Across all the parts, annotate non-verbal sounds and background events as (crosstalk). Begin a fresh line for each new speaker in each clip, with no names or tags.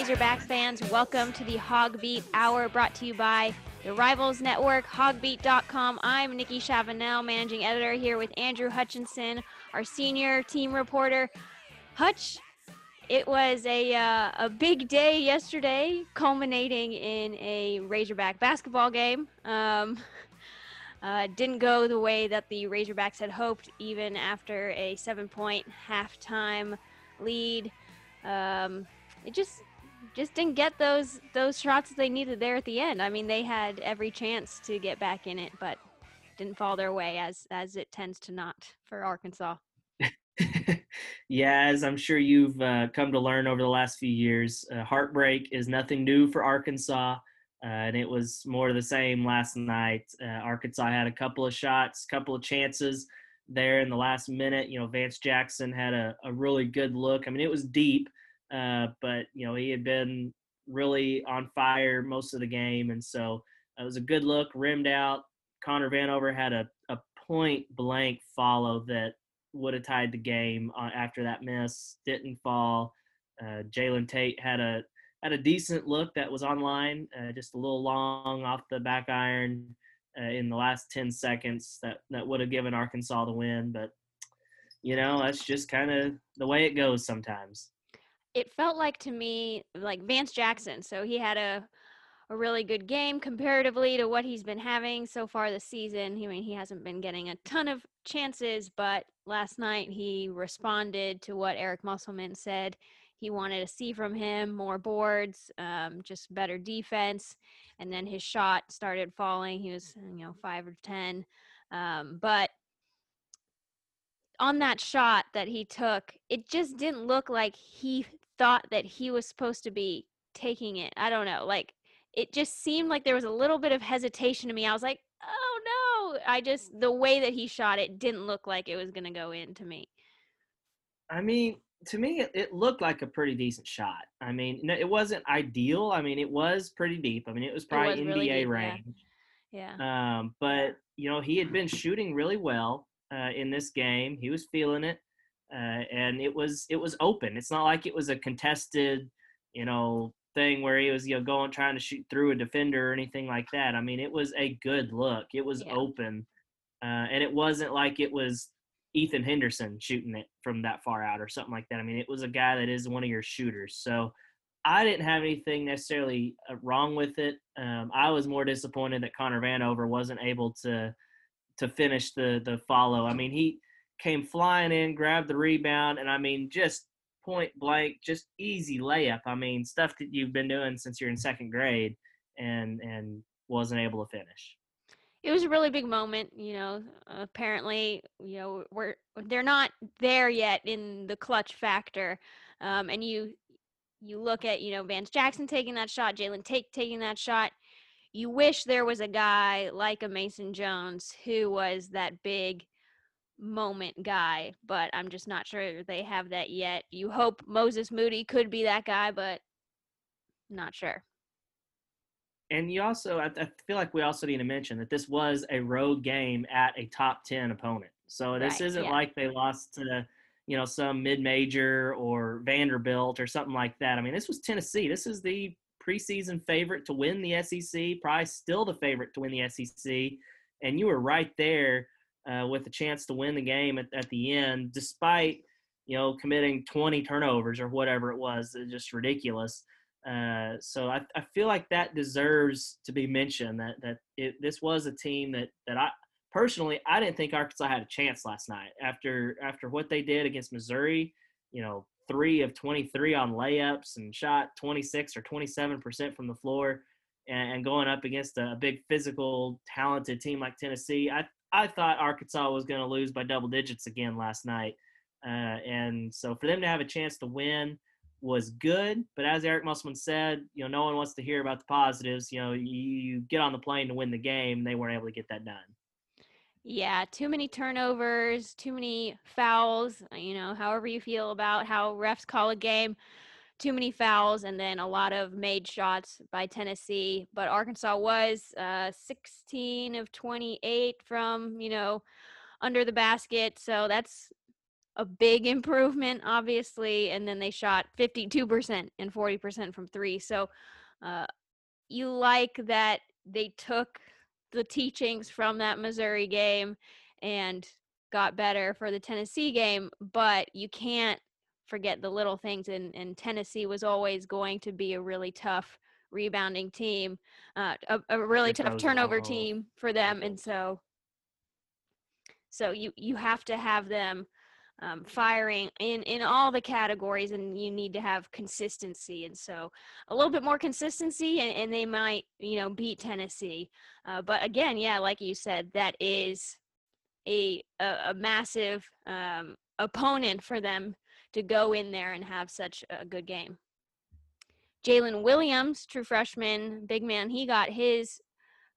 Razorback fans. Welcome to the HawgBeat Hour brought to you by the Rivals Network, hawgbeat.com. I'm Nikki Chavanelle, managing editor here with Andrew Hutchinson, our senior team reporter. Hutch, it was a, uh, a big day yesterday, culminating in a Razorback basketball game. Um, (laughs) uh, didn't go the way that the Razorbacks had hoped, even after a seven point halftime lead. Um, it just just didn't get those those shots that they needed there at the end. I mean, they had every chance to get back in it, but didn't fall their way as as it tends to not for Arkansas. (laughs)
yeah, as I'm sure you've uh, come to learn over the last few years, uh, heartbreak is nothing new for Arkansas. Uh, and it was more of the same last night. Uh, Arkansas had a couple of shots, couple of chances there in the last minute. You know, Vance Jackson had a, a really good look. I mean, it was deep, uh, but you know he had been really on fire most of the game, and so it was a good look, rimmed out. Connor Vanover had a, a point blank follow that would have tied the game uh, after that miss. Didn't fall. Uh, Jalen Tate had a had a decent look that was online, uh, just a little long off the back iron uh, in the last 10 seconds that, that would have given Arkansas the win. But, you know, that's just kind of the way it goes sometimes
it felt like to me like Vance Jackson. So he had a a really good game comparatively to what he's been having so far this season. I mean, he hasn't been getting a ton of chances, but last night he responded to what Eric Musselman said he wanted to see from him more boards, um, just better defense. And then his shot started falling. He was, you know, five or 10. Um, but on that shot that he took, it just didn't look like he thought that he was supposed to be taking it. I don't know. Like it just seemed like there was a little bit of hesitation to me. I was like, "Oh no." I just the way that he shot it didn't look like it was going to go in to me.
I mean, to me it, looked like a pretty decent shot. I mean, it wasn't ideal. I mean, it was pretty deep. I mean, it was probably it was NBA really deep, range.
Yeah. yeah.
Um, but you know, he had been shooting really well uh, in this game. He was feeling it uh, and it was it was open. It's not like it was a contested, you know, thing where he was you know going trying to shoot through a defender or anything like that. I mean, it was a good look. It was yeah. open, uh, and it wasn't like it was Ethan Henderson shooting it from that far out or something like that. I mean, it was a guy that is one of your shooters. So I didn't have anything necessarily uh, wrong with it. Um, I was more disappointed that Connor Vanover wasn't able to to finish the the follow. I mean, he came flying in, grabbed the rebound, and I mean, just point blank, just easy layup. I mean, stuff that you've been doing since you're in second grade, and and wasn't able to finish.
It was a really big moment, you know. Apparently, you know, we're they're not there yet in the clutch factor, um, and you you look at you know Vance Jackson taking that shot, Jalen Tate taking that shot. You wish there was a guy like a Mason Jones who was that big moment guy, but I'm just not sure they have that yet. You hope Moses Moody could be that guy, but not sure.
And you also, I, I feel like we also need to mention that this was a road game at a top 10 opponent. So this right, isn't yeah. like they lost to, you know, some mid major or Vanderbilt or something like that. I mean, this was Tennessee. This is the preseason favorite to win the SEC, probably still the favorite to win the SEC. And you were right there uh, with a chance to win the game at, at the end, despite you know committing 20 turnovers or whatever it was. It's just ridiculous. Uh, so I, I feel like that deserves to be mentioned. That that it, this was a team that that I personally I didn't think Arkansas had a chance last night after after what they did against Missouri. You know, three of 23 on layups and shot 26 or 27 percent from the floor. And, and going up against a big physical, talented team like Tennessee, I, I thought Arkansas was going to lose by double digits again last night. Uh, and so for them to have a chance to win was good. But as Eric Musselman said, you know, no one wants to hear about the positives. You know, you, you get on the plane to win the game. They weren't able to get that done.
Yeah, too many turnovers, too many fouls. You know, however you feel about how refs call a game too many fouls and then a lot of made shots by Tennessee. But Arkansas was uh, 16 of 28 from, you know, under the basket. So that's a big (laughs) improvement, obviously, and then they shot 52% and 40% from three. So uh, you like that they took the teachings from that Missouri game and got better for the Tennessee game, but you can't forget the little things. And, and Tennessee was always going to be a really tough rebounding team, uh, a, a, really tough turnover team for them. And so, so you you have to have them um, firing in in all the categories, and you need to have consistency. And so, a little bit more consistency, and, and they might you know beat Tennessee. Uh, but again, yeah, like you said, that is a a, a massive um, opponent for them to go in there and have such a good game. Jaylin Williams, true freshman, big man, he got his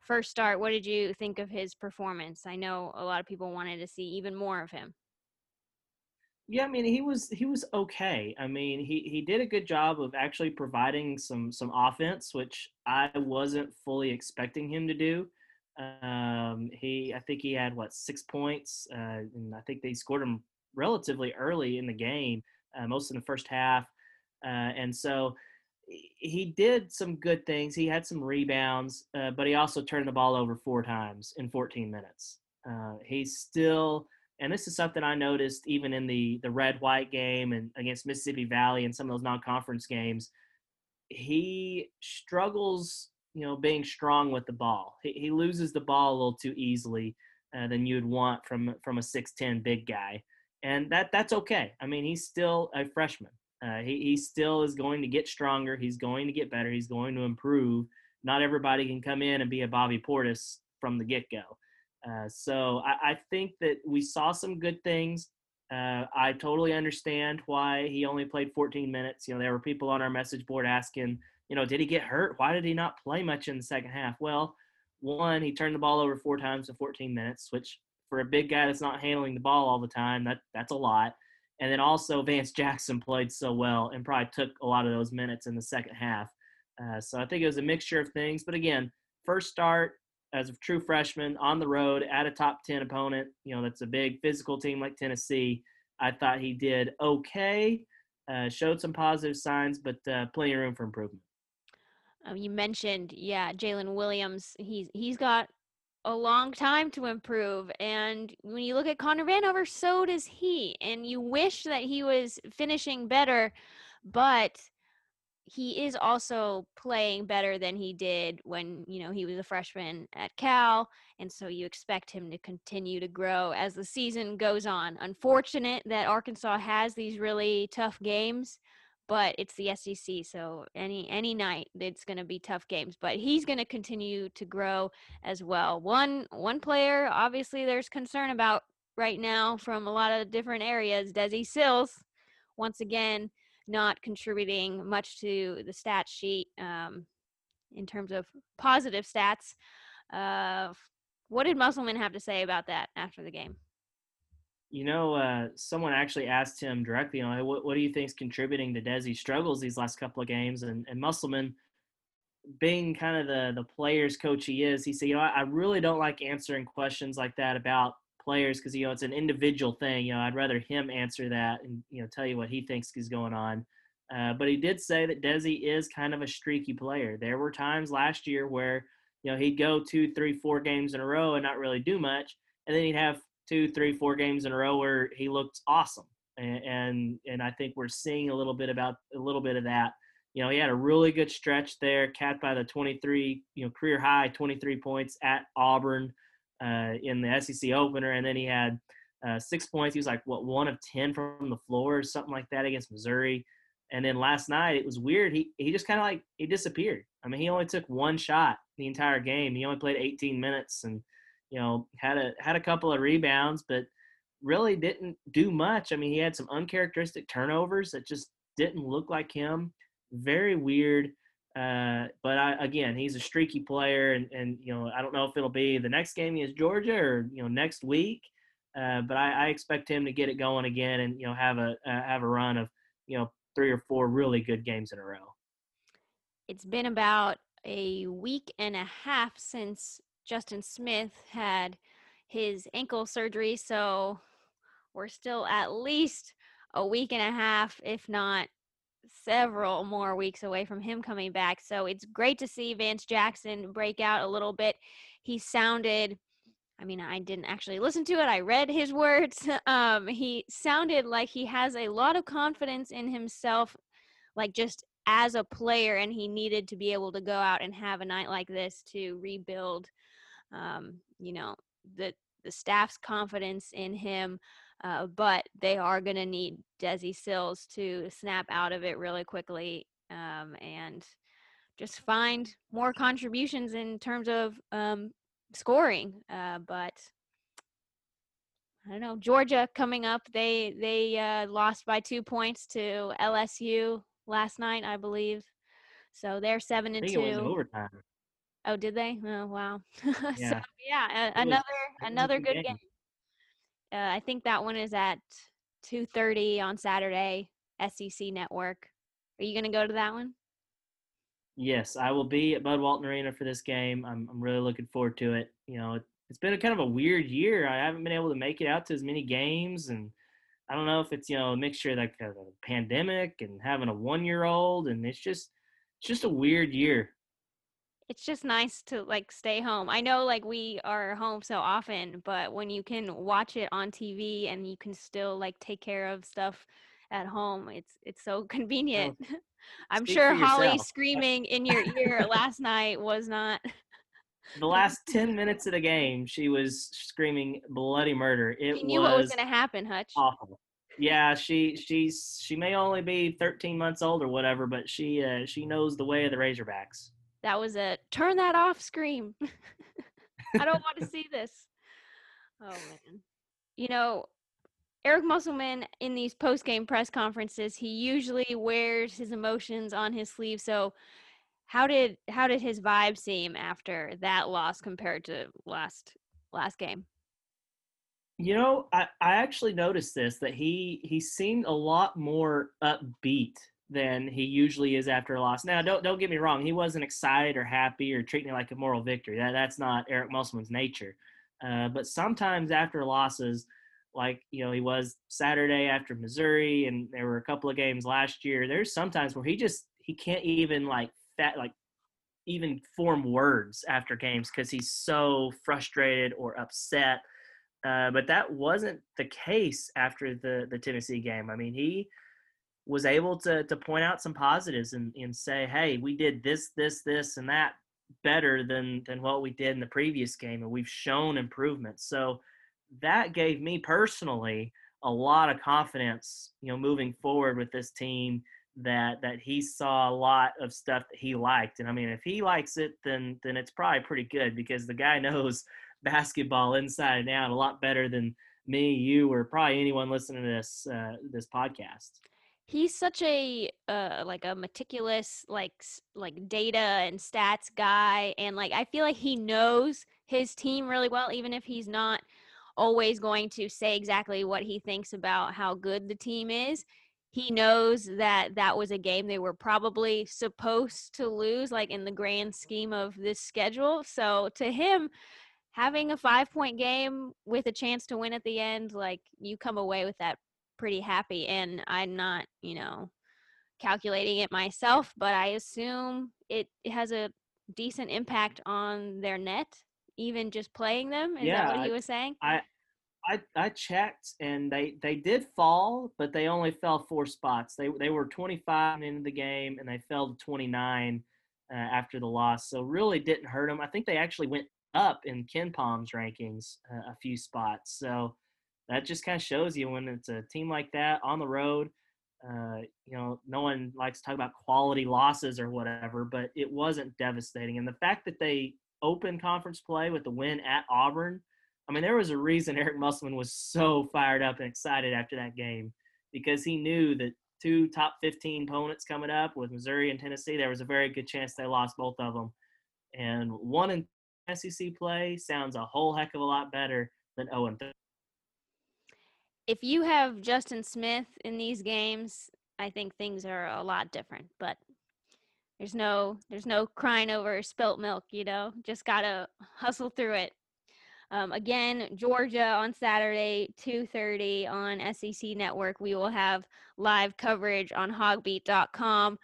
first start. What did you think of his performance? I know a lot of people wanted to see even more of him.
Yeah, I mean he was he was okay. I mean he he did a good job of actually providing some some offense, which I wasn't fully expecting him to do. Um, he I think he had what six points, uh, and I think they scored him relatively early in the game, uh, most in the first half, uh, and so he did some good things. He had some rebounds, uh, but he also turned the ball over four times in 14 minutes. Uh, he's still, and this is something I noticed even in the the red white game and against Mississippi Valley and some of those non conference games. He struggles, you know, being strong with the ball. He, he loses the ball a little too easily uh, than you'd want from from a 6'10 big guy, and that that's okay. I mean, he's still a freshman. Uh, he, he still is going to get stronger. He's going to get better. He's going to improve. Not everybody can come in and be a Bobby Portis from the get go. Uh, so I, I, think that we saw some good things. Uh, I totally understand why he only played 14 minutes. You know, there were people on our message board asking, you know, did he get hurt? Why did he not play much in the second half? Well, one, he turned the ball over four times in 14 minutes, which for a big guy that's not handling the ball all the time, that that's a lot. And then also Vance Jackson played so well and probably took a lot of those minutes in the second half. Uh, so I think it was a mixture of things. But again, first start as a true freshman on the road at a top 10 opponent, you know, that's a big physical team like Tennessee. I thought he did okay, uh, showed some positive signs, but uh, plenty of room for improvement.
Um, you mentioned, yeah, Jaylin Williams. He's he's got a long time to improve. And when you look at Connor Vanover, so does he. And you wish that he was finishing better, but he is also playing better than he did when you know he was a freshman at Cal and so you expect him to continue to grow as the season goes on unfortunate that Arkansas has these really tough games but it's the SEC, so any any night it's going to be tough games. But he's going to continue to grow as well. One one player, obviously, there's concern about right now from a lot of different areas. Desi Sills, once again, not contributing much to the stat sheet um, in terms of positive stats. Uh, what did Musselman have to say about that after the game?
You know, uh, someone actually asked him directly, you know, what, what do you think is contributing to Desi's struggles these last couple of games? And, and Musselman, being kind of the the players coach he is, he said, you know, I, I really don't like answering questions like that about players because you know it's an individual thing. You know, I'd rather him answer that and you know tell you what he thinks is going on. Uh, but he did say that Desi is kind of a streaky player. There were times last year where you know he'd go two, three, four games in a row and not really do much, and then he'd have two, three, four games in a row where he looked awesome, and and, and I think we're seeing a little bit about a little bit of that. You know, he had a really good stretch there, capped by the 23, you know, career high 23 points at Auburn uh, in the SEC opener, and then he had uh, six points. He was like what one of ten from the floor, or something like that against Missouri. And then last night it was weird. He he just kind of like he disappeared. I mean, he only took one shot the entire game. He only played 18 minutes, and you know, had a had a couple of rebounds, but really didn't do much. I mean, he had some uncharacteristic turnovers that just didn't look like him. Very weird. Uh, but I, again, he's a streaky player, and, and you know, I don't know if it'll be the next game against Georgia or you know next week. Uh, but I, I, expect him to get it going again, and you know, have a uh, have a run of you know three or four really good games in a row.
It's been about a week and a half since Justin Smith had his ankle surgery. So we're still at least a week and a half, if not several more weeks away from him coming back. So it's great to see Vance Jackson break out a little bit. He sounded I mean, I didn't actually listen to it. I read his (laughs) words. Um, he sounded like he has a lot of confidence in himself, like just as a player, and he needed to be able to go out and have a night like this to rebuild, um, you know, the the staff's confidence in him. Uh, but they are going to need Desi Sills to snap out of it really quickly um, and just find more contributions in terms of um, scoring. Uh, but I don't know. Georgia coming up. They they uh, lost by two points to LSU last night, I believe. So they're seven and two.
overtime.
Oh, did they? Oh, wow. Yeah. (laughs) so yeah, a, another another good game. game. Uh, I think that one is at two thirty on Saturday. SEC Network. Are you going to go to that one?
Yes, I will be at Bud Walton Arena for this game. I'm I'm really looking forward to it. You know, it, has been a kind of a weird year. I haven't been able to make it out to as many games, and I don't know if it's you know a mixture of like a pandemic and having a one year old, and it's just it's just a weird year.
It's just nice to like stay home. I know like we are home so often, but when you can watch it on TV and you can still like take care of stuff at home, it's it's so (laughs) convenient. Oh. (laughs) I'm sure Holly screaming in your ear last night was not. (laughs)
the last 10 minutes of the game, she was screaming bloody murder. It
she knew
was
what was going to happen, Hutch.
Awful. Yeah, she she's she may only be 13 months old or whatever, but she uh, she knows the way of the Razorbacks.
That was a turn that off scream. (laughs) I don't want to (laughs) see this. Oh man. You know, Eric Musselman in these post game press conferences, he usually wears his emotions on his sleeve. So how did how did his vibe seem after that loss compared to last last game?
You know, I, I actually noticed this that he he seemed a lot more upbeat than he usually is after a loss. Now, don't don't get me wrong, he wasn't excited or happy or treating it like a moral victory. That that's not Eric Musselman's nature. Uh, but sometimes after losses, like you know he was Saturday after Missouri, and there were a couple of games last year. There's sometimes where he just he can't even like that like even form words after games because he's so frustrated or upset. Uh, but that wasn't the case after the the Tennessee game. I mean, he was able to to point out some positives and, and say, hey, we did this, this, this, and that better than than what we did in the previous game, and we've shown improvement. So that gave me personally a lot of confidence, you know, moving forward with this team that that he saw a lot of stuff that he liked. And I mean, if he likes it, then then it's probably pretty good because the guy (laughs) knows basketball inside and out a lot better than me, you, or probably anyone listening to this uh, this podcast.
He's such a uh, like a meticulous like like data and stats guy, and like I feel like he knows his team really well, even if he's not always going to say exactly what he thinks about how good the team is. He knows that that was a game they were probably supposed to lose, like in the grand scheme of this schedule. So to him, having a five point game with a chance to win at the end, like you come away with that pretty happy. And I'm not, you know, calculating it myself, but I assume it, it has a decent impact on their net even just playing them? Is yeah, that what he was saying?
I, I I checked and they they did fall, but they only fell four spots. They they were 25 into the game and they fell to 29 uh, after the loss. So really didn't hurt them. I think they actually went up in KenPom's rankings uh, a few spots. So that just kind of shows you when it's a team like that on the road. Uh, you know, no one likes to talk about quality losses or whatever, but it wasn't devastating. And the fact that they open conference play with the win at Auburn. I mean, there was a reason (laughs) Eric Musselman was so fired up and excited after that game because he knew that two top 15 opponents coming up with Missouri and Tennessee, there was a very good chance they lost both of them. And one in SEC play sounds a whole heck of a lot better than 0 and 3.
If you have Justin Smith in these games, I think things are a lot different. But there's no there's no crying over spilt milk, you know. Just gotta (laughs) hustle through it. Um, again, Georgia on Saturday, 2:30 on SEC Network. We will have live coverage on hawgbeat.com.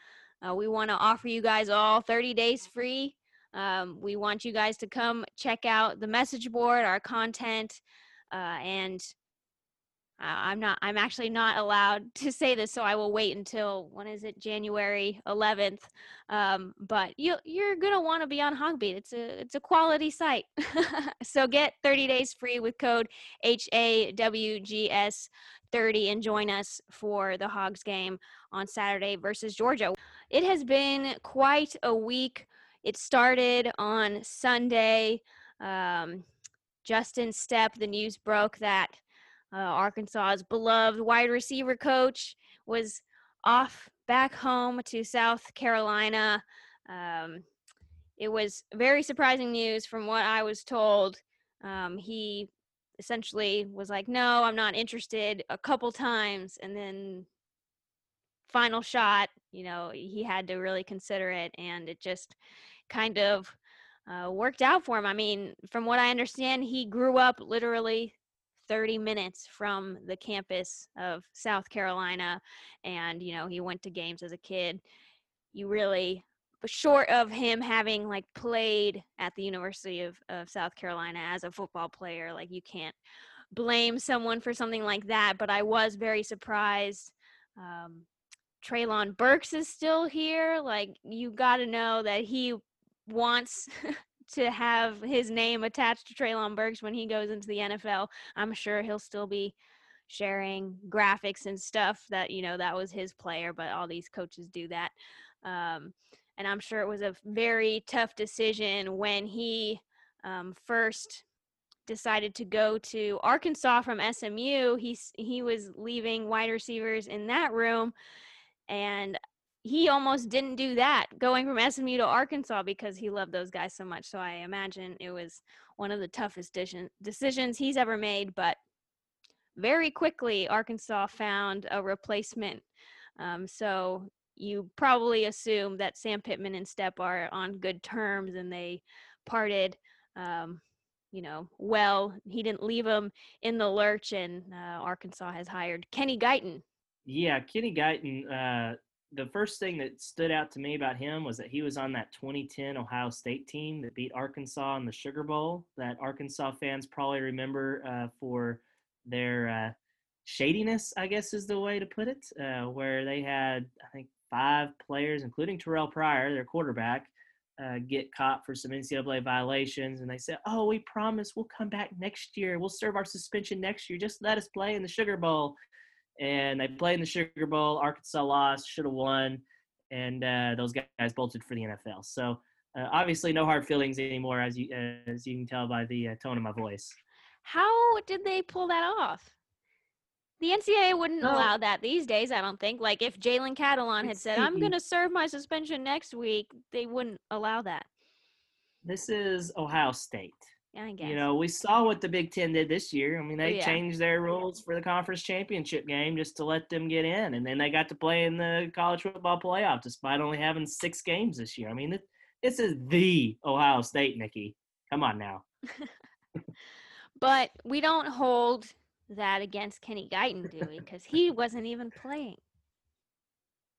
Uh, we want to offer you guys all 30 days free. Um, we want you guys to come check out the message board, our content, uh, and I'm not. I'm actually not allowed to say this, so I will wait until when is it? January 11th. Um, but you you're gonna want to be on HawgBeat. It's a it's a quality site. (laughs) so get 30 days free with code HAWGS 30 and join us for the Hogs game on Saturday versus Georgia. It has been quite a week. It started on Sunday. Um, Justin Stepp. the news broke that uh, Arkansas's beloved wide receiver coach was off back home to South Carolina. Um, it was very surprising news from what I was told. Um, he essentially was like, No, I'm not interested a couple times. And then, final shot, you know, he had to really consider it. And it just kind of uh, worked out for him. I mean, from what I understand, he grew up literally 30 minutes from the campus of South Carolina. And, you know, he went to games as a kid. You really, short of him having like played at the University of, of South Carolina as a football player, like you can't blame someone for something like that. But I was very surprised. Um, Treylon Burks is still here. Like, you got to know that he wants (laughs) to have his name attached to Treylon Burks when he goes into the NFL. I'm sure he'll still be sharing graphics and stuff that you know that was his player, but all these coaches do that. Um, and I'm sure it was a very tough decision when he um, first decided to go to Arkansas from SMU. He he was leaving wide receivers in that room, and he almost didn't do that going from SMU to Arkansas because he loved those guys so much. So I imagine it was one of the toughest decisions he's ever made. But very quickly, Arkansas found a replacement. Um, so you probably assume that Sam Pittman and Stepp are on good terms and they parted. Um, you know, well, he didn't leave him in the lurch, and uh, Arkansas has hired Kenny Guiton.
Yeah, Kenny Guiton uh, the first thing that stood out to me about him was that he was on that 2010 Ohio State team that beat Arkansas in the Sugar Bowl. That Arkansas fans probably remember uh, for their uh, shadiness, I guess is the way to put it, uh, where they had I think five players, including Terrell Pryor, their quarterback, uh, get caught for some NCAA violations, and they said, "Oh, we promise we'll come back next year. We'll serve our suspension next year. Just let us play in the Sugar Bowl." And they played in the Sugar Bowl. Arkansas lost, should have won, and uh, those guys bolted for the NFL. So uh, obviously, no hard feelings anymore, as you as you can tell by the uh, tone of my voice.
How did they pull that off? The NCAA wouldn't no. allow that these days. I don't think. Like if Jalen Catalon had said, "I'm going (laughs) to serve my suspension next week," they wouldn't allow that.
This is Ohio State.
I guess.
You know, we saw what the Big Ten did this year. I mean, they yeah. changed their rules for the conference championship game just to let them get in, and then they got to play in the college football playoff despite only having six games this year. I mean, this is the Ohio State, Nikki. Come on now. (laughs)
but we don't hold that against Kenny Guiton, do we? Because he wasn't even playing.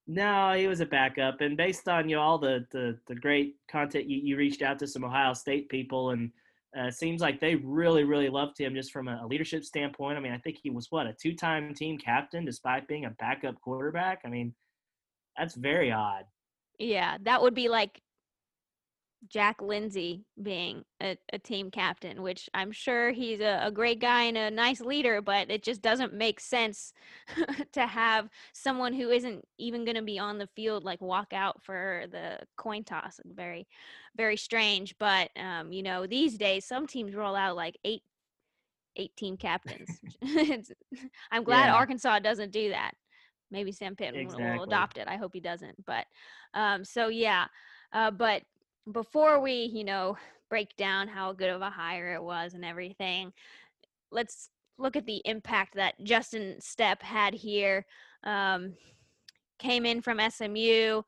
No, he was a backup, and based on you know all the the, the great content you, you reached out to some Ohio State people and uh, seems like they really, really loved him just from a, leadership standpoint. I mean, I think he was what a two-time team captain despite being a backup quarterback. I mean, that's very odd.
Yeah, that would be like Jack Lindsey being a, a team captain, which I'm sure he's a, a, great guy and a nice leader, but it just doesn't make sense (laughs) to have someone who isn't even going to be on the field like walk out for the coin toss. Very, very strange. But um, you know, these days some teams roll out like eight, eight team captains. (laughs) (laughs) I'm glad yeah. Arkansas doesn't do that. Maybe Sam Pittman exactly. will adopt it. I hope he doesn't. But um, so yeah. Uh, but before we, you know, break down how good of a hire it was and everything, let's look at the impact that Justin Stepp had here. Um, came in from SMU.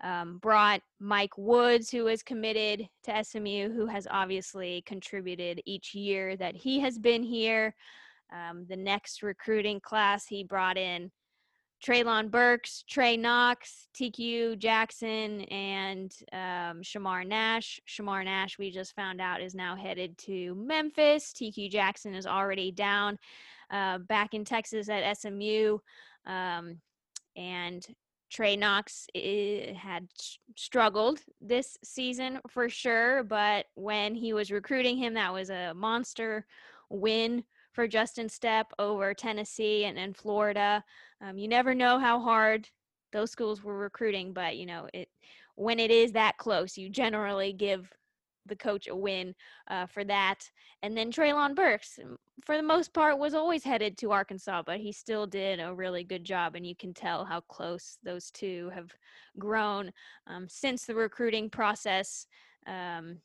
um, brought Mike Woods, who is committed to SMU, who has obviously contributed each year that he has been here. Um, the next recruiting class, he brought in Treylon Burks, Trey Knox, TQ Jackson, and um, Shamar Nash. Shamar Nash, we just found out, is now headed to Memphis. TQ Jackson is already down uh, back in Texas at SMU. Um, and Trey Knox eh, had struggled this season for sure, but when he was recruiting him, that was a monster win for Justin Stepp over Tennessee and, and Florida. Um, you never know how hard those schools were recruiting, but you know it when it is that close, you generally give the coach a win uh, for that. And then Treylon Burks, for the most part, was always headed to Arkansas, but he still did a really good job. And you can tell how close those two have grown um, since the recruiting process. Um,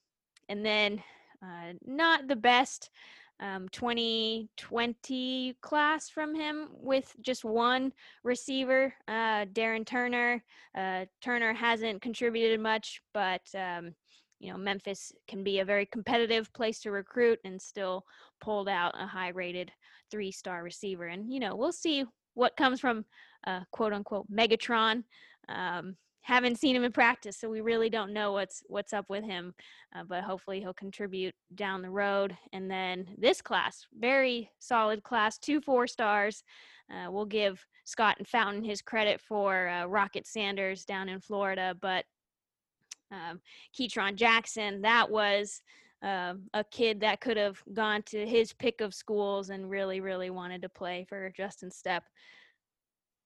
and then, uh, not the best um, 2020 class from him with just one receiver, uh, Darren Turner. Uh, Turner hasn't contributed much, but um, you know Memphis can be a very competitive place to recruit and still pulled out a high-rated three-star receiver. And you know we'll see what comes from uh, quote unquote Megatron. Um, haven't seen him in practice, so we really don't know what's what's up with him. Uh, but hopefully, he'll contribute down the road. And then this class, very solid class, two four stars. Uh, we'll give Scott and Fountain his credit for uh, Rocket Sanders down in Florida, but um, Jackson, that was uh, a kid that could have gone to his pick of schools and really, really wanted to play for Justin Stepp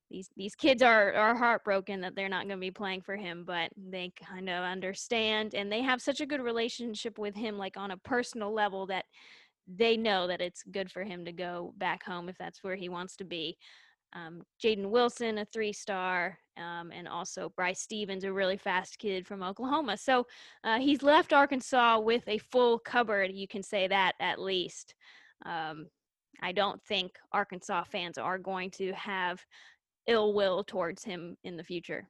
these these kids are are heartbroken that they're not going to be playing for him but they kind of understand and they have such a good relationship with him like on a personal level that they know that it's good for him to go back home if that's where he wants to be um, Jaden Wilson, a three star, um, and also Bryce Stephens, a really fast kid from Oklahoma. So uh, he's left Arkansas with a full cupboard, you can say that at least. Um, I don't think Arkansas fans are going to have ill will towards him in the future.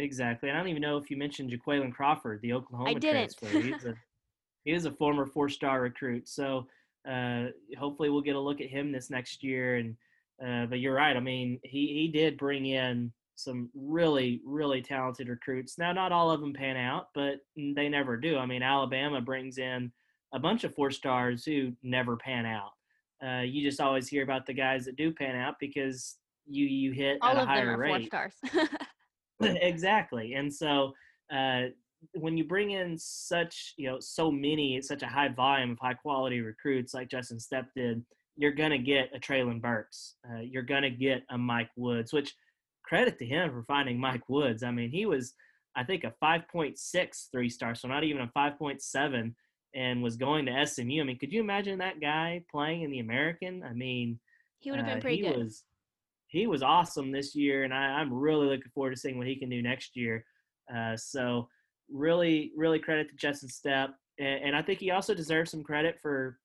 Exactly. I don't even know if you mentioned Jaquayln Crawford, the Oklahoma
I didn't.
transfer. He's a, (laughs) he is a former four-star recruit. So uh, hopefully we'll get a look at him this next year. And uh, but you're right. I mean, he he did bring in some really really talented recruits. Now not all of them pan out, but they never do. I mean, Alabama brings in a bunch of four stars who never pan out. Uh, you just always hear about the guys that do pan out because you you hit
all
at
of
a higher
them are
rate.
four stars. (laughs) (laughs)
exactly, and so uh, when you bring in such you know so many such a high volume of high quality recruits like Justin Stepp did, you're gonna get a Treylon Burks. Uh, you're gonna get a Mike Woods, which credit to him for finding Mike Woods. I mean, he was I think a 5.6 three star, so not even a 5.7, and was going to SMU. I mean, could you imagine that guy playing in the American? I mean,
he would have been
uh,
pretty
he
good.
Was, he was awesome this year, and I, am really looking forward to seeing what he can do next year. Uh, so really, really credit to Justin Stepp, and, and, I think he also deserves some credit for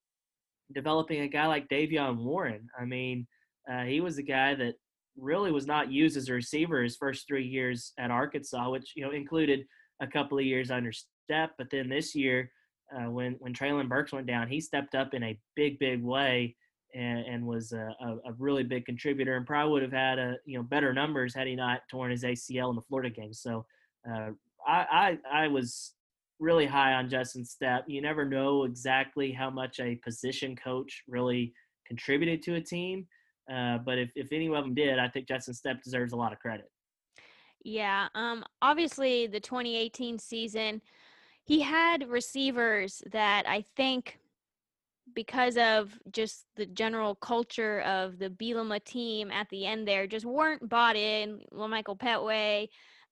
developing a guy like De'Vion Warren. I mean, uh, he was a guy that really was not used as a receiver his first three years at Arkansas, which you know included a couple of years under Stepp, but then this year. Uh, when when Treylon Burks went down, he stepped up in a big, big way and, and was a, a, really big contributor and probably would have had a you know better numbers had he not torn his ACL in the Florida game. So uh, I, I I was really high on Justin Stepp. You never know exactly how much a position coach really contributed to a team, uh, but if if any of them did, I think Justin Stepp deserves a lot of credit.
Yeah, um, obviously the 2018 season, he had receivers that I think because of just the general culture of the Bielema team at the end there, just weren't bought in. Michael Petway,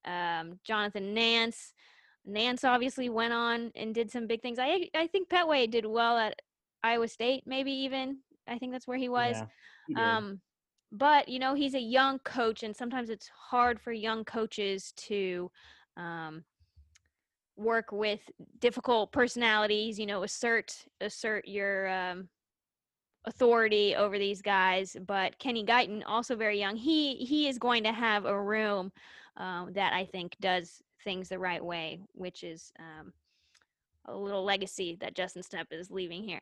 um, Jonathan Nance. Nance obviously went on and did some big things. I I think Petway did well at Iowa State, maybe even. I think that's where he was.
Yeah, um,
but you know, he's a young coach, and sometimes it's hard for young coaches to um, work with difficult personalities you know assert assert your um, authority over these guys but Kenny Guiton also very young he he is going to have a room um, that I think does things the right way, which is um, a little legacy that Justin Stepp is leaving here.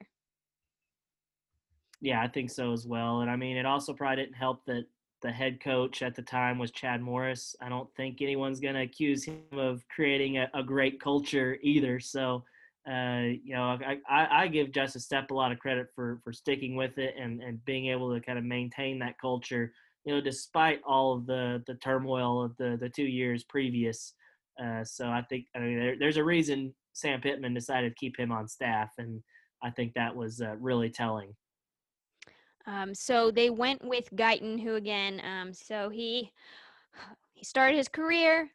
Yeah, I think so as well. And I mean, it also probably didn't help that the head coach at the time was Chad Morris. I don't think anyone's going to accuse him of creating a, a, great culture either. So, uh, you know, I, I, I, give Justin Stepp a lot of credit for for sticking with it and, and being able to kind of maintain that culture, you know, despite all of the the turmoil of the the two years previous. Uh, so I think I mean there, there's a reason Sam Pittman decided to keep him on staff, and I think that was uh, really telling.
Um, so they went with Guiton, who again, um, so he he started his career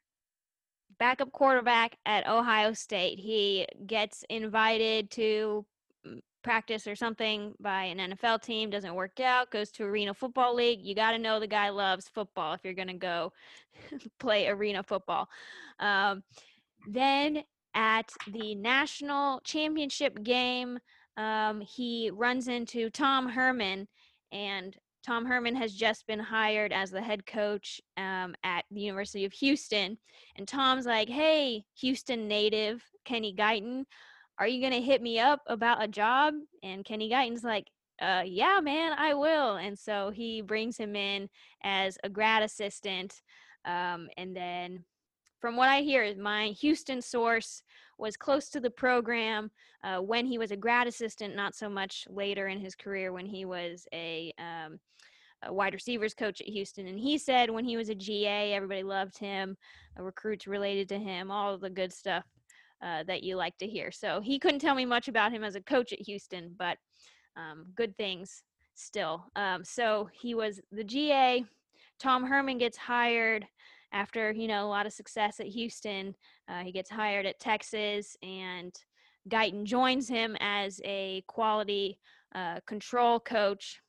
backup quarterback at Ohio State. He gets invited to mm, practice or something by an NFL team, doesn't work out, goes to Arena Football League. You got to know the guy loves football if you're going to go (laughs) play arena football. Um, then at the national championship game, um, he runs into Tom Herman, and Tom Herman has just been hired as the head coach um, at the University of Houston. And Tom's like, hey, Houston native Kenny Guiton, are you going to hit me up about a job? And Kenny Guiton's like, uh, yeah, man, I will. And so he brings him in as a grad assistant. Um, and then from what I hear, my Houston source was close to the program uh, when he was a grad assistant, not so much later in his career when he was a, um, a wide receivers coach at Houston. And he said when he was a GA, everybody loved him, uh, recruits related to him, all the good stuff uh, that you like to hear. So he couldn't tell me much about him as a coach at Houston, but um, good things still. Um, so he was the GA. Tom Herman gets hired after you know a lot of success at Houston, uh, he gets hired at Texas, and Guiton joins him as a quality uh, control coach.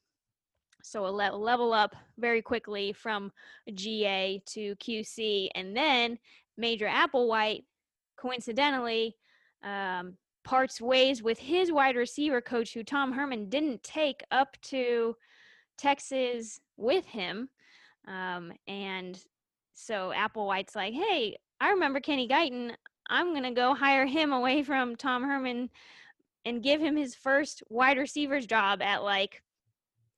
So a le- level up very quickly from GA to QC, and then Major Applewhite, coincidentally, um, parts ways with his wide receiver coach, who Tom Herman didn't take up to Texas with him. Um, and so Applewhite's like, hey, I remember Kenny Guiton. I'm going to go hire him away from Tom Herman and give him his first wide receivers job at like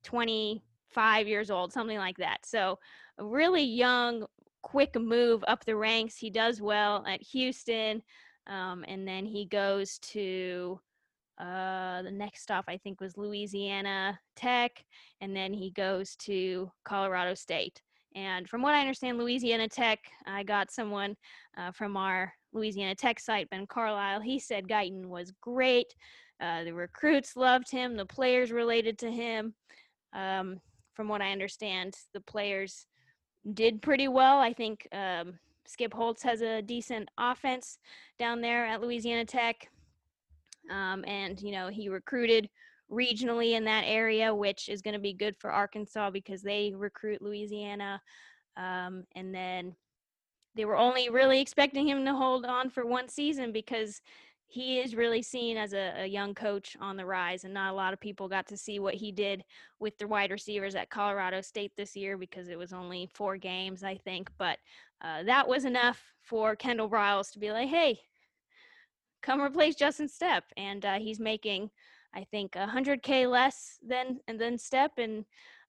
25 years old, something like that. So a really young, quick move up the ranks. He does well at Houston. Um, and then he goes to uh, the next stop, I think, was Louisiana Tech. And then he goes to Colorado State. And from what I understand, Louisiana Tech, I got someone uh, from our Louisiana Tech site, Ben Carlisle. He said Guiton was great. Uh, the recruits loved him. The players related to him. Um, from what I understand, the players did pretty well. I think um, Skip Holtz has a decent offense down there at Louisiana Tech. Um, and, you know, he recruited regionally in that area, which is going to be good for Arkansas because they recruit Louisiana. Um, and then they were only really expecting him to hold on for one season because he is really seen as a, a, young coach on the rise, and not a lot of people got to see what he did with the wide receivers at Colorado State this year because it was only four games, I think. But uh, that was enough for Kendall Briles to be like, "Hey, come replace Justin Stepp," and uh, he's making I think 100k less than and then Stepp and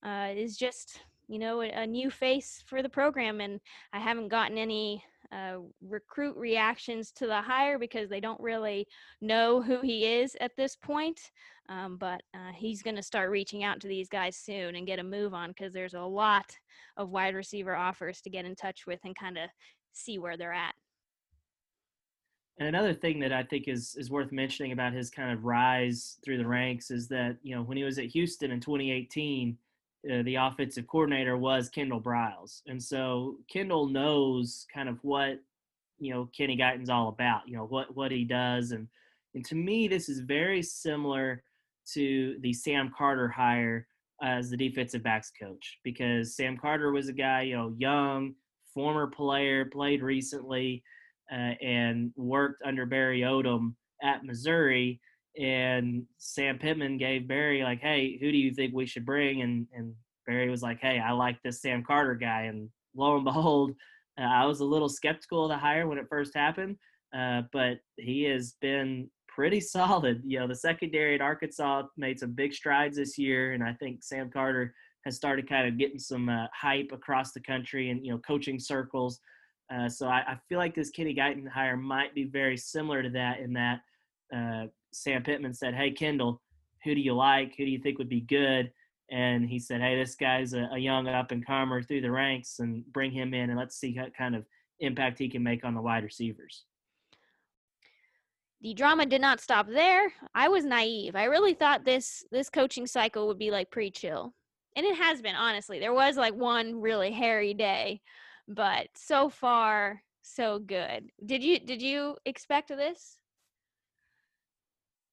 uh, is just you know a, a, new face for the program and I haven't gotten any uh, recruit reactions to the hire because they don't really know who he is at this point. Um, but uh, he's going to start reaching out to these guys soon and get a move on because there's a lot of wide receiver offers to get in touch with and kind of see where they're at.
And another thing that I think is is worth mentioning about his kind of rise through the ranks is that you know when he was at Houston in 2018, uh, the offensive coordinator was Kendall Briles, and so Kendall knows kind of what you know Kenny Guiton's all about. You know what what he does, and and to me this is very similar to the Sam Carter hire as the defensive backs coach because Sam Carter was a guy you know young, former player, played recently uh, and worked under Barry Odom at Missouri. And Sam Pittman gave Barry like, "Hey, who do you think we should bring?" And and Barry was like, "Hey, I like this Sam Carter guy." And lo and (laughs) behold, Uh, I was a little skeptical of the hire when it first happened, uh, but he has been pretty (laughs) solid. You know, the secondary at Arkansas made some big strides this year, and I think Sam Carter has started kind of getting some uh, hype across the country and you know coaching circles. Uh, so I, I, feel like this Kenny Guiton hire might be very similar to that in that uh, Sam Pittman said, "Hey Kendal, who do you like? Who do you think would be good?" And he said, "Hey, this guy's a, a young up and comer through the ranks, and bring him in, and let's see what kind of impact he can make on the wide receivers."
the drama did not stop there. I was naive. I really thought this this coaching cycle would be like pre-chill. And it has been, honestly. There was like one really hairy day, but so far so good. Did you did you expect this?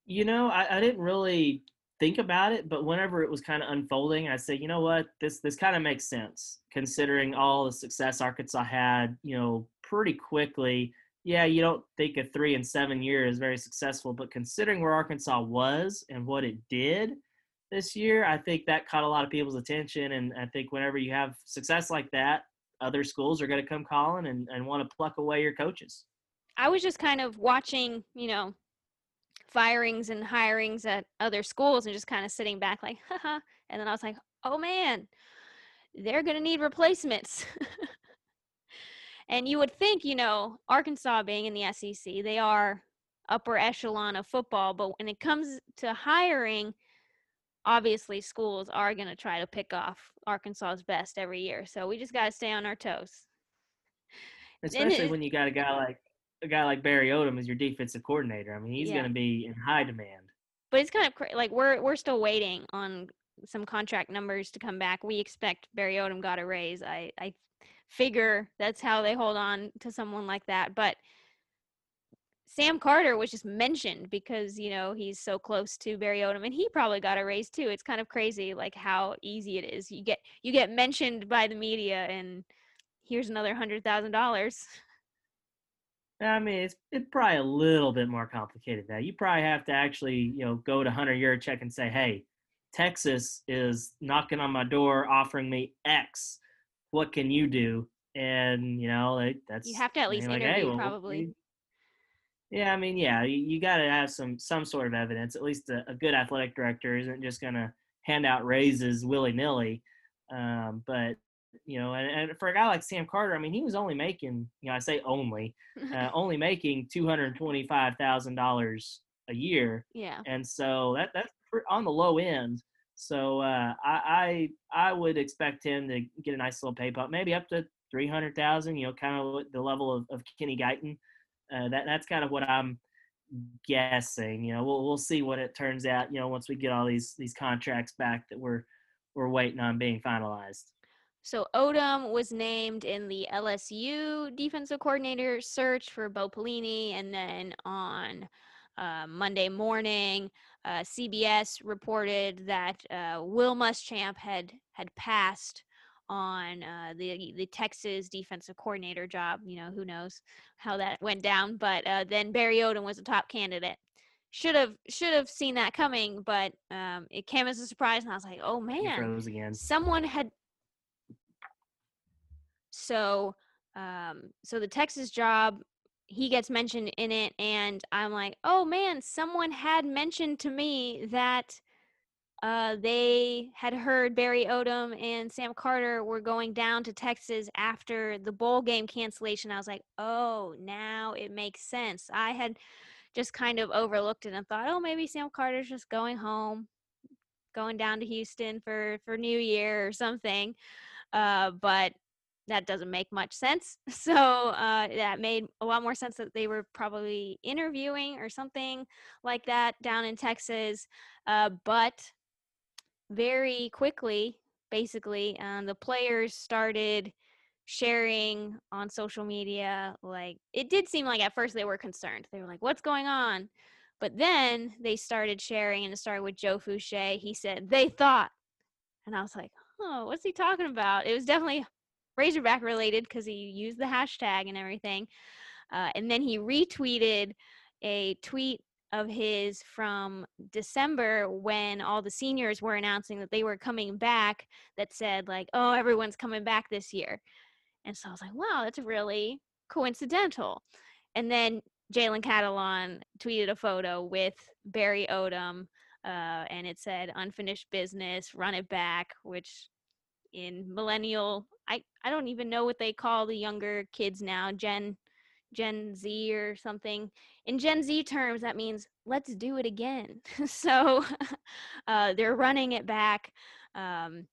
You know, I, I didn't really think about it, but whenever it was kind of unfolding, I said, you know what, this this kind of makes sense considering all the success Arkansas had, you know, pretty quickly yeah, you don't think a three and seven year is very successful, but considering where Arkansas was and what it did this year, I think that caught a lot of people's attention. And I think whenever you have success like that, other schools are going to come calling and, and want to pluck away your coaches.
I was just kind of watching, you know, firings and hirings at other schools and just kind of sitting back like, haha. And then I was like, oh man, they're going to need replacements. (laughs) And you would think, you know, Arkansas being in the SEC, they are upper echelon of football, but when it comes to hiring, obviously schools are going to try to pick off Arkansas's best every year. So we just got to stay on our toes.
Especially it, when you got a guy like a guy like Barry Odom as your defensive coordinator. I mean, he's yeah. going to be in high demand.
But it's kind of cra- like we're we're still waiting on some contract numbers to come back. We expect Barry Odom got a raise. I I figure that's how they hold on to someone like that. But Sam Carter was just mentioned because you know he's so close to Barry Odom, and he probably got a raise too. It's kind of crazy, like how easy it is. You get you get mentioned by the media, and here's another hundred thousand dollars.
I mean, it's it's probably a little bit more complicated. That you probably have to actually you know go to Hunter Yurachek and say, hey, Texas is knocking on my door offering me X what can you do? And you know, like that's
you have to at least like, interview hey, well, probably.
Yeah, I mean, yeah, you, you got to have some some sort of evidence. At least a, a good athletic director isn't just going to hand out raises willy nilly. Um, but you know, and, and, for a guy like Sam Carter, I mean, he was only making, you know, I say only, uh, (laughs) only making two hundred twenty five thousand dollars a year.
Yeah.
And so that that's on the low end. So uh, I, I I would expect him to get a nice little pay bump, maybe up to three hundred thousand. You know, kind of the level of, of Kenny Guiton. Uh, that that's kind of what I'm guessing. You know, we'll we'll see what it turns out. You know, once we get all these these contracts back that we're we're waiting on being finalized.
So Odom was named in the LSU defensive coordinator search for Bo Pelini, and then on uh, Monday morning, uh, CBS reported that uh, Will Muschamp had had passed on uh, the the Texas defensive coordinator job. You know, who knows how that went down, but uh, then Barry Odom was a top candidate. Should have should have seen that coming, but um, it came as a surprise, and I was like, "Oh man, someone had." So, um, so the Texas job he gets mentioned in it and i'm like oh man someone had mentioned to me that uh, they had heard barry odom and sam carter were going down to texas after the bowl game cancellation i was like oh now it makes sense i had just kind of overlooked it and thought oh maybe sam carter's just going home going down to houston for for new year or something uh, but that doesn't make much sense. (laughs) So uh, that made a lot more sense that they were probably interviewing or something like that down in Texas. Uh, but very quickly, basically, um, the players started sharing on social media. Like it did seem like at first they were concerned. They were like, "What's going on?" But then they started sharing, and it started with Joe Foucha. He said they thought, and I was like, "Oh, what's he talking about?" It was definitely Razorback related because he used the hashtag and everything. Uh, and then he retweeted a tweet of his from December when all the seniors were announcing that they were coming back that said like, "Oh, everyone's coming back this year." And so I was like, wow, that's really coincidental. And then Jalen Catalon tweeted a photo with Barry Odom, uh, and it said unfinished business, run it back, which in millennial, I, I don't even know what they call the younger kids now, Gen Gen Z or something. In Gen Z terms, that means let's do it again. (laughs) so (laughs) uh, they're running it back. Um,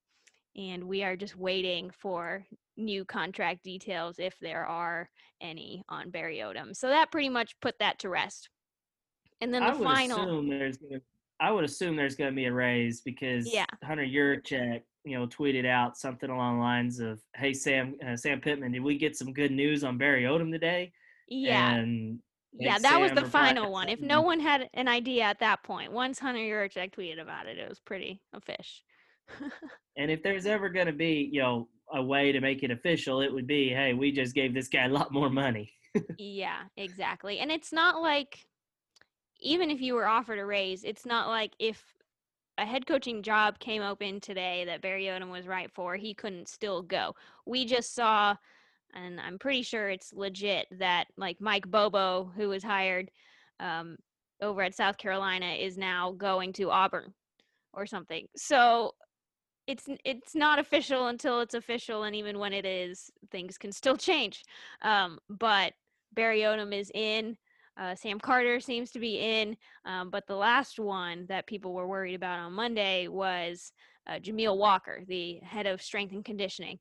and we are just waiting for new contract details if there are any on Barry Odom. So that pretty much put that to rest. And then the
I would
final.
Assume there's gonna, I would assume there's going to be a raise because yeah. Hunter Yurachek, you know, tweeted out something along the lines of, "Hey Sam, uh, Sam Pittman, did we get some good news on Barry Odom today?"
Yeah. And yeah, that Sam was the final one. If no one had an idea at that point, once Hunter Yurachek tweeted about it, it was pretty a fish. (laughs)
and if there's ever going to be, you know, a way to make it official, it would be, hey, we just gave this guy a lot more money. (laughs)
yeah, exactly. And it's not like even if you were offered a raise, it's not like if a head coaching job came open today that Barry Odom was right for, he couldn't still go. We just saw, and I'm pretty sure it's legit that like Mike Bobo, who was hired um, over at South Carolina, is now going to Auburn or something. So it's it's not official until it's official, and even when it is, things can still (laughs) change. Um, but Barry Odom is in. Uh, Sam Carter seems to be in, um, but the last one that people were worried about on Monday was uh, Jamil Walker, the head of strength and conditioning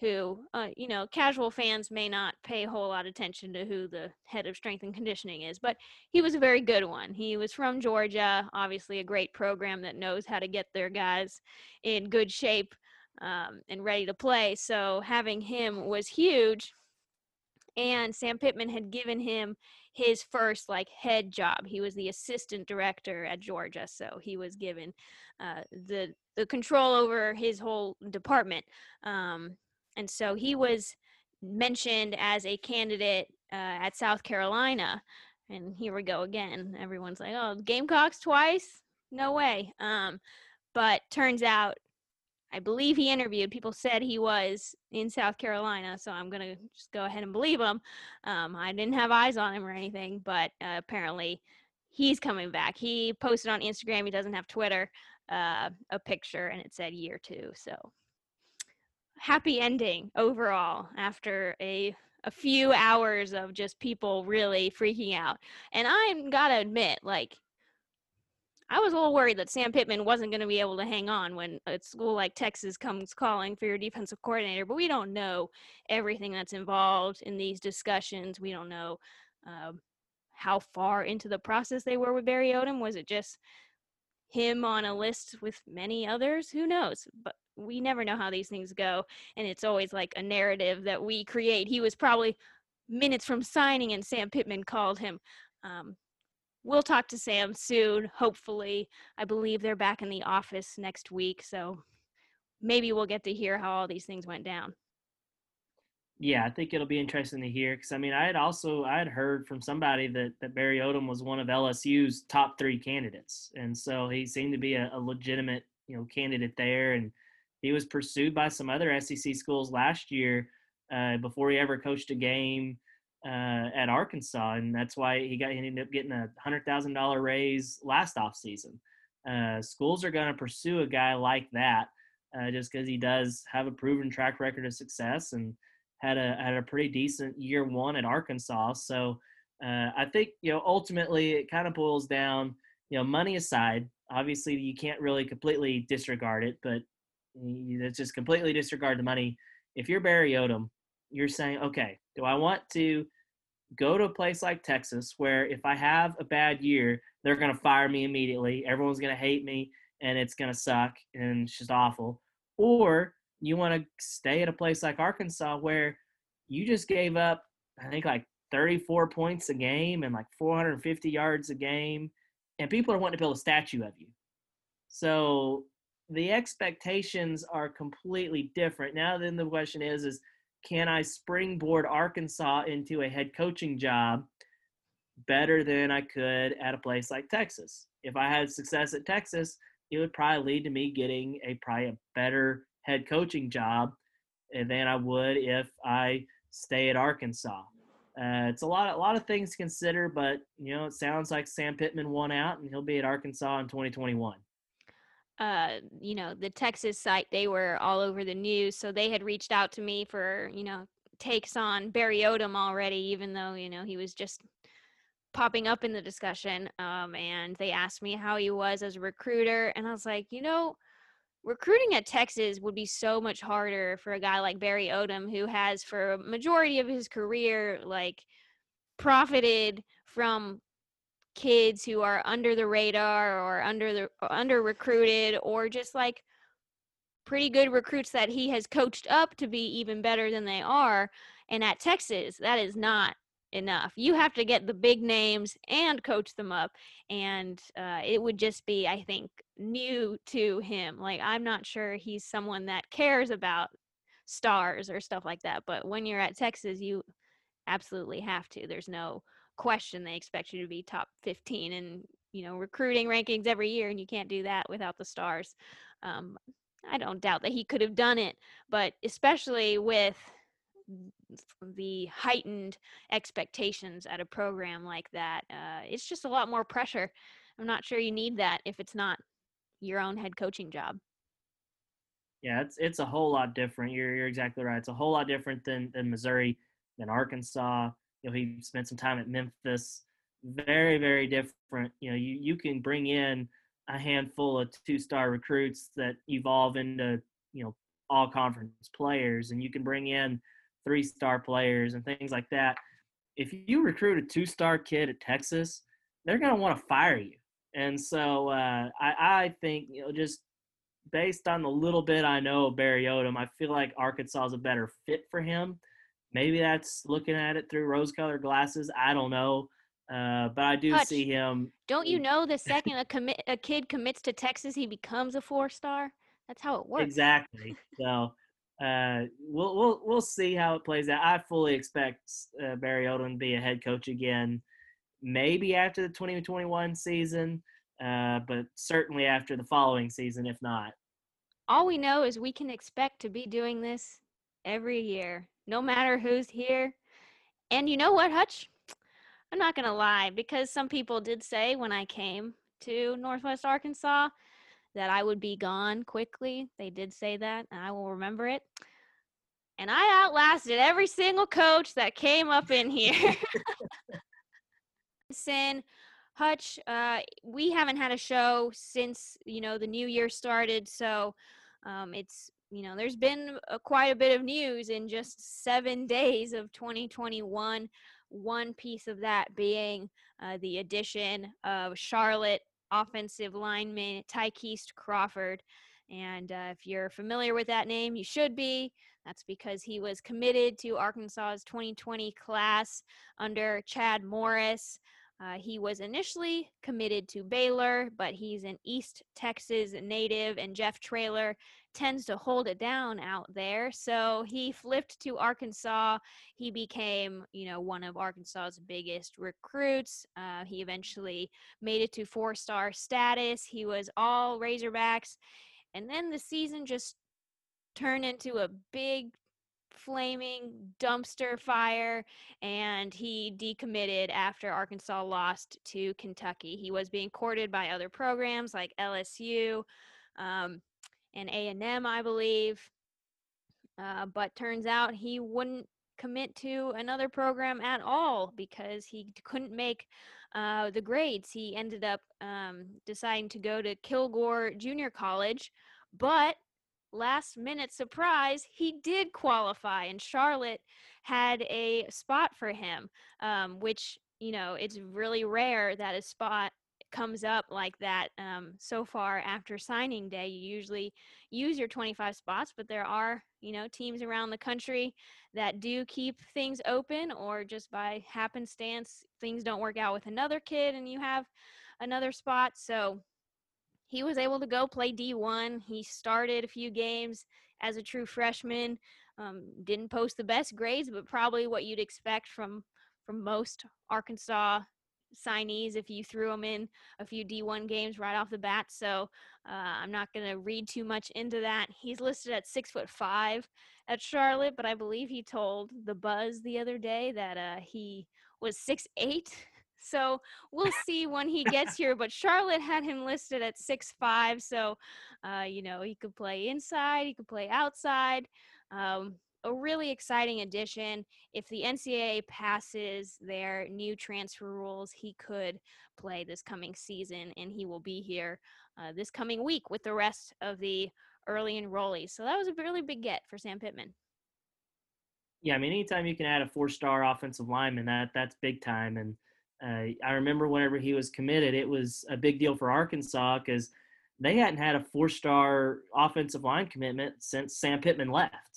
who, uh, you know, casual fans may not pay a whole lot of attention to who the head of strength and conditioning is, but he was a very good one. He was from Georgia, obviously a great program that knows how to get their guys in good shape um, and ready to play. So having him was huge. And Sam Pittman had given him his first like head job. He was the assistant director at Georgia, so he was given uh, the the control over his whole department. Um, and so he was mentioned as a candidate uh, at South Carolina. And here we go again. Everyone's like, "Oh, Gamecocks twice? No way." Um, but turns out, I believe he interviewed. People said he was in South Carolina, so I'm gonna just go ahead and believe him. Um, I didn't have eyes on him or anything, but uh, apparently he's coming back. He posted on Instagram. He doesn't have Twitter. Uh, a picture, and it said year two. So happy ending overall after a a few hours of just people really freaking out. And I'm gotta admit, like, I was a little worried that Sam Pittman wasn't going to be able to hang on when a school like Texas comes calling for your defensive coordinator. But we don't know everything that's involved in these discussions. We don't know uh, how far into the process they were with Barry Odom. Was it just him on a list with many others? Who knows? But we never know how these things go and it's always like a narrative that we create. He was probably minutes from signing and sam pittman called him. Um, we'll talk to sam soon hopefully. I believe they're back in the office next week so maybe we'll get to hear how all these things went down.
Yeah i think it'll be interesting to hear because i mean i had also i had heard from somebody that, that barry odom was one of lsu's top three candidates and so he seemed to be a, a legitimate you know candidate there and he was pursued by some other SEC schools last year uh, before he ever coached a game uh, at Arkansas, and that's why he got he ended up getting a hundred thousand dollar raise last offseason. Uh, schools are going to pursue a guy like that uh, just because he does have a proven track record of success and had a had a pretty decent year one at Arkansas. So uh, I think you know ultimately it kind of boils down, you know, money aside. Obviously, you can't really completely disregard it, but that's just completely disregard the money. If you're Barry Odom, you're saying, okay, do I want to go to a place like Texas where if I have a bad year, they're going to fire me immediately. Everyone's going to hate me and it's going to suck and it's just awful. Or you want to stay at a place like Arkansas where you just gave up, I think, like 34 points a game and like 450 yards a game, and people are wanting to build a statue of you. So the expectations are completely different. Now then the question is is can I springboard Arkansas into a head coaching job better than I could at a place like Texas? If I had success at Texas, it would probably lead to me getting a probably a better head coaching job than I would if I stay at Arkansas. Uh, it's a lot, a lot of things to consider, but you know, it sounds like Sam Pittman won out, and he'll be at Arkansas in 2021.
Uh, you know, the Texas site, they were all over the news, so they had reached out to me for you know takes on Barry Odom already, even though you know he was just popping up in the discussion. Um, and they asked me how he was as a recruiter, and I was like, you know, recruiting at Texas would be so much harder for a guy like Barry Odom, who has for a majority of his career like profited from kids who are under the radar or under the under recruited or just like pretty good recruits that he has coached up to be even better than they are and at Texas that is not enough. You have to get the big names and coach them up. And uh, it would just be, I think, new to him. Like, I'm not sure he's someone that cares about stars or stuff like that. But when you're at Texas, you absolutely have to. There's no question they expect you to be top 15 in you know recruiting rankings every year and you can't do that without the stars um, i don't doubt that he could have done it but especially with the heightened expectations at a program like that. Uh, it's just a lot more pressure. I'm not sure you need that if it's not your own head coaching job.
Yeah, it's it's a whole lot different. You're you're exactly right. It's a whole lot different than than Missouri, than Arkansas. You know, he spent some time at Memphis. Very very different. You know, you you can bring in a handful of two star recruits that evolve into you know all conference players, and you can bring in three star players and things like that. If you recruit a two star kid at Texas, they're going to want to fire you. And so uh, I, I think, you know, just based on the little bit I know of Barry Odom, I feel like Arkansas is a better fit for him. Maybe that's looking at it through rose colored glasses. I don't know. Uh, but I do Hutch, see him.
Don't you know the second (laughs) a commit a kid commits to Texas, he becomes a four star? That's how it works.
Exactly. So uh, we'll we'll we'll see how it plays out. I fully expect uh, Barry Odom to be a head coach again, maybe after the 2021 season, uh, but certainly after the following season, if not.
All we know is we can expect to be doing this every year, no matter who's here. And you know what, Hutch? I'm not gonna lie, because some people did say when I came to Northwest Arkansas that I would be gone quickly. They did say that, and I will remember it. And I outlasted every single coach that came up in here. (laughs) Sin, Hutch, uh, we haven't had a show since you know the new year started, so um, it's you know there's been a, quite a bit of news in just seven days of 2021. One piece of that being uh, the addition of Charlotte offensive lineman Ty'Kieast Crawford. And uh, if you're familiar with that name, you should be. That's because he was committed to Arkansas's 2020 class under Chad Morris. Uh, he was initially committed to Baylor, but he's an East Texas native, and Jeff Traylor tends to hold it down out there. So he flipped to Arkansas. He became, you know, one of Arkansas's biggest recruits. Uh, he eventually made it to four star status. He was all Razorbacks. And then the season just turned into a big flaming dumpster fire and he decommitted after Arkansas lost to Kentucky. He was being courted by other programs like LSU. Um, and A&M, I believe. Uh, but turns out he wouldn't commit to another program at all because he couldn't make uh, the grades. He ended up um, deciding to go to Kilgore Junior College, but last minute surprise, he did qualify, and Charlotte had a spot for him, um, which you know it's really rare that a spot comes up like that um, so far after signing day you usually use your 25 spots but there are you know teams around the country that do keep things open or just by happenstance things don't work out with another kid and you have another spot. So he was able to go play d1 he started a few games as a true freshman um, didn't post the best grades but probably what you'd expect from from most arkansas signees if you threw them in a few D1 games right off the bat. So uh, I'm not going to read too much into that. He's listed at six foot five at Charlotte, but I believe he told the Buzz the other day that uh, he was six eight. (laughs) So we'll see when he gets (laughs) here. But Charlotte had him listed at six five, so uh, you know he could play inside, he could play outside. Um, a really exciting addition. If the NCAA passes their new transfer rules, he could play this coming season, and he will be here uh, this coming week with the rest of the early enrollees. So that was a really big get for Sam Pittman.
Yeah, I mean, anytime you can add a four-star offensive lineman, that that's big time. And uh, I remember whenever he was committed, it was a big deal for Arkansas because they hadn't had a four-star offensive line commitment since Sam Pittman left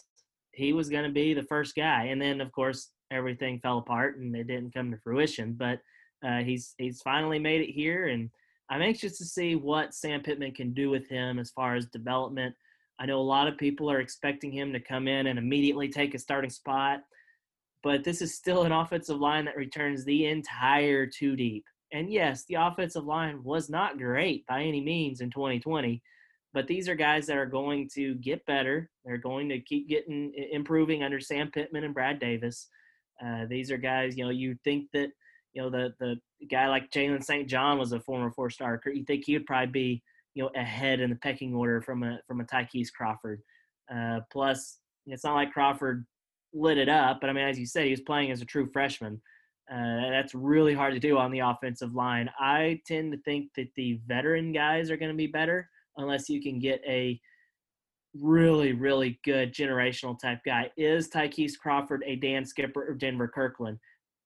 he was going to be the first guy. And then, of course, everything fell apart and it didn't come to fruition. But uh, he's he's finally made it here, and I'm anxious to see what Sam Pittman can do with him as far as development. I know a lot of people are expecting him to come in and immediately take a starting spot, but this is still an offensive line that returns the entire two deep. And yes, the offensive line was not great by any means in 2020, but these are guys that are going to get better. They're going to keep getting improving under Sam Pittman and Brad Davis. Uh, these are guys, you know, you think that, you know, the the guy like Jalen St. John was a former four star. You think he would probably be, you know, ahead in the pecking order from a from a Ty'Kieast Crawford. Uh, plus, it's not like Crawford lit it up, but I mean, as you said, he was playing as a true freshman. Uh, that's really hard to do on the offensive line. I tend to think that the veteran guys are going to be better unless you can get a really, really good generational type guy. Is Ty'Kieast Crawford a Dan Skipper or Denver Kirkland?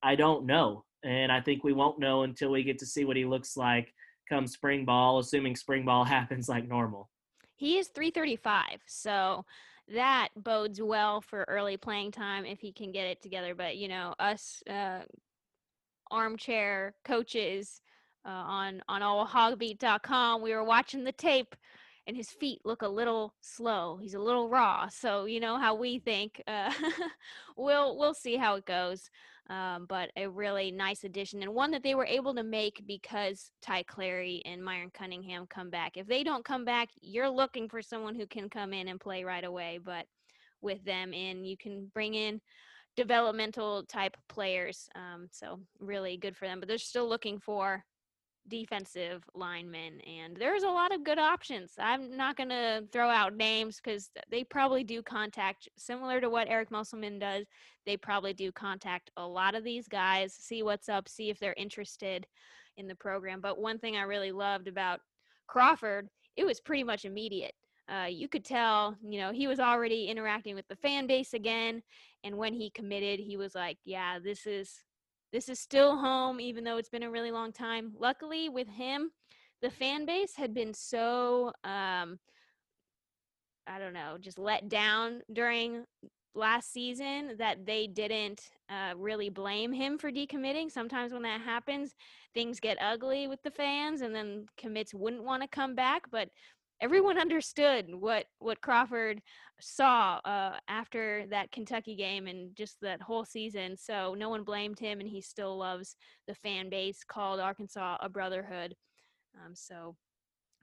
I don't know. And I think we won't know until we get to see what he looks like come spring ball, assuming spring ball (laughs) happens like normal.
He is 335. So that bodes well for early playing time if he can get it together. But, you know, us uh, armchair coaches uh, on on all hawgbeat.com. We were watching the tape, and his feet look a little slow. He's a little raw. So you know how we think. Uh, (laughs) we'll we'll see how it goes. Um, but a really nice addition and one that they were able to make because Ty Clary and Myron Cunningham come back. If they don't come back, you're looking for someone who can come in and play right away. But with them in, you can bring in developmental type players. Um, so really good for them. But they're still looking for defensive linemen and there's a lot of good options i'm not going to throw out names because they probably do contact similar to what eric musselman does they probably do contact a lot of these guys see what's up see if they're interested in the program but one thing i really loved about crawford it was pretty much immediate uh, you could tell, you know, he was already interacting with the fan base again. And when he committed, he was like, yeah, this is this is still home, even though it's been a really long time. Luckily, with him, the fan base had been so, um, I don't know, just let down during last season that they didn't uh, really blame him for decommitting. Sometimes when that happens, things get ugly with the fans, and then commits wouldn't want to come back. But everyone understood what what Crawford saw uh, after that Kentucky game and just that whole season. So no one blamed him, and he still loves the fan base. Called Arkansas a brotherhood. Um, so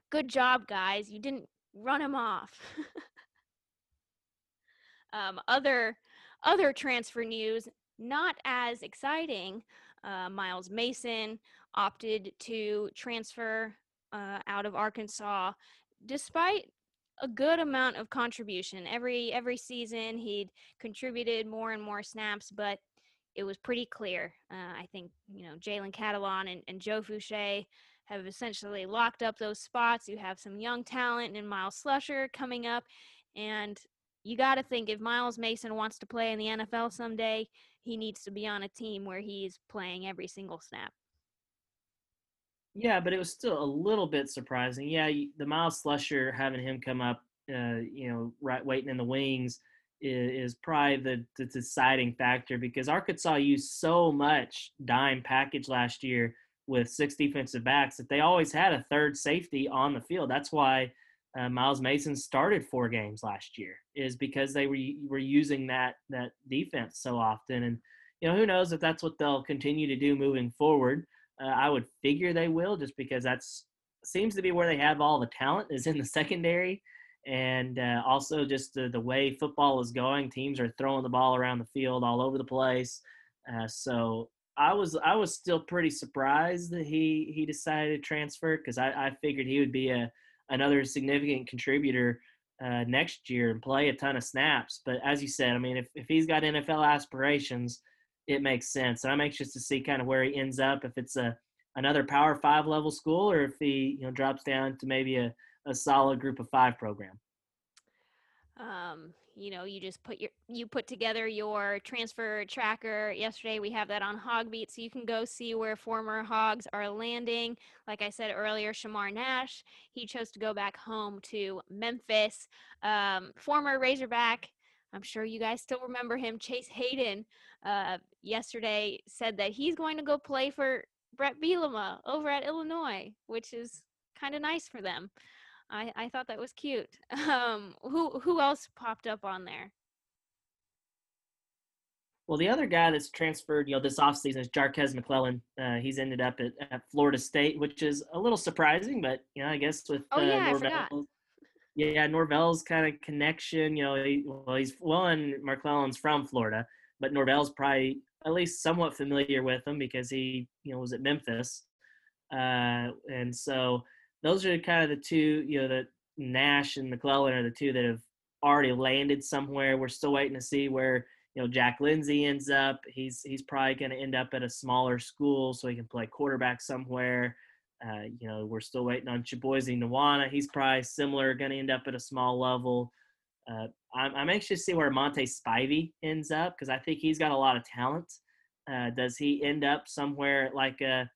good job, guys. You didn't run him off. (laughs) um, other other transfer news, not as exciting. Uh, Miles Mason opted to transfer uh, out of Arkansas despite a good amount of contribution every every season he'd contributed more and more snaps but it was pretty clear uh, i think you know jalen catalon and, and joe foucha have essentially locked up those spots. You have some young talent in myles slusher coming up and you got to think if miles mason wants to play in the nfl someday he needs to be on a team where he's playing every single snap
yeah, but it was still a little bit surprising. Yeah, the Myles Slusher having him come up, uh, you know, right waiting in the wings is, is probably the, the, deciding factor because Arkansas used so much dime package last year with six defensive backs that they always had a third safety on the field. That's why uh, Miles Mason started four games last year is because they were were using that that defense so often. And you know, who knows if that's what they'll continue to do moving forward. Uh, I would figure they will, just because that's seems to be where they have all the talent is in the secondary, and uh, also just the, the way football is going. Teams are throwing the ball around the field all over the place. Uh, so I was I was still pretty surprised that he he decided to transfer because I, I figured he would be a another significant contributor uh, next year and play a ton of snaps. But as you said, I mean, if, if he's got NFL aspirations, it makes sense. And I'm anxious to see kind of where he ends up. If it's a another Power Five level school, or if he you know drops down to maybe a, a solid Group of Five program.
Um, you know, you just put your you put together your transfer tracker. Yesterday we have that on HawgBeat, so you can go see where former Hogs are landing. Like I said earlier, Shamar Nash he chose to go back home to Memphis. Um, former Razorback. I'm sure you guys still remember him. Chase Hayden uh, yesterday said that he's going to go play for Bret Bielema over at Illinois, which is kind of nice for them. I, I thought that was cute. (laughs) Um, who who else popped up on there?
Well, the other guy that's transferred, you know, this offseason is Jarques McClellion. Uh, he's ended up at, at, Florida State, which is a little surprising, but you know, I guess with
oh, uh, yeah, Norvell,
yeah, Norvell's kind of connection, you know, he, well, he's one McClellion's from Florida, but Norvell's probably at least somewhat familiar with him because he, you know, was at Memphis, uh, and so those are kind of the two, you know, that Nash and McClellion are the two that have already landed somewhere. We're still waiting to see where you know Jack Lindsey ends up. He's he's probably going to end up at a smaller school so he can play quarterback somewhere. Uh, you know, we're still waiting on Chibozie Nwana. He's probably similar, going to end up at a small level. Uh, I'm, I'm, anxious to see where Monte Spivey ends up because I think he's got a lot of talent. Uh, does he end up somewhere like a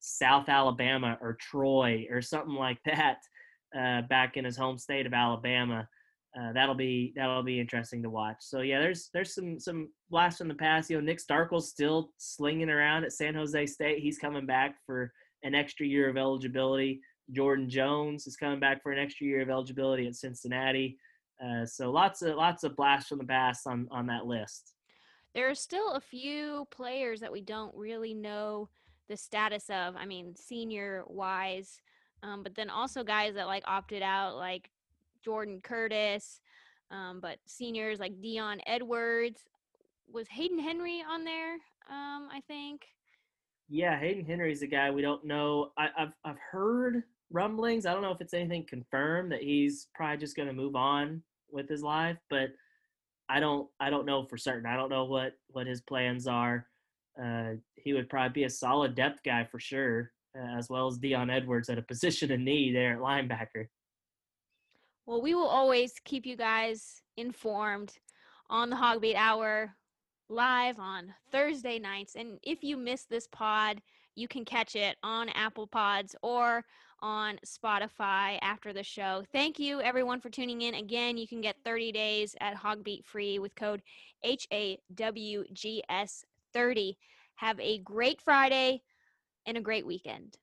South Alabama or Troy or something like that uh, back in his home state of Alabama. Uh, that'll be that'll be interesting to watch. So yeah, there's there's some some blasts from the past. You know, Nick Starkel's still slinging around at San Jose State. He's coming back for an extra year of eligibility. Jordan Jones is coming back for an extra year of eligibility at Cincinnati. Uh, so lots of lots of blasts from the past on on that list.
There are still a few players that we don't really know the status of, I mean, senior wise, um, but then also guys that like opted out, like Jordan Curtis, um, but seniors like Dion Edwards. Was Hayden Henry on there? Um, I think.
Yeah, Hayden Henry's a guy we don't know. I, have I've heard rumblings. I don't know if it's anything confirmed that he's probably just going to move on with his life, but I don't I don't know for certain. I don't know what what his plans are uh, he would probably be a solid depth guy for sure, uh, as well as Dion Edwards at a (laughs) position of need there at linebacker.
Well, we will always keep you guys informed on the HawgBeat Hour live on Thursday nights. And if you miss this pod, you can catch it on Apple Pods or on Spotify after the show. Thank you, everyone, for tuning in. Again, you can get 30 days at HawgBeat free with code HAWGS 30. Have a great Friday and a great weekend.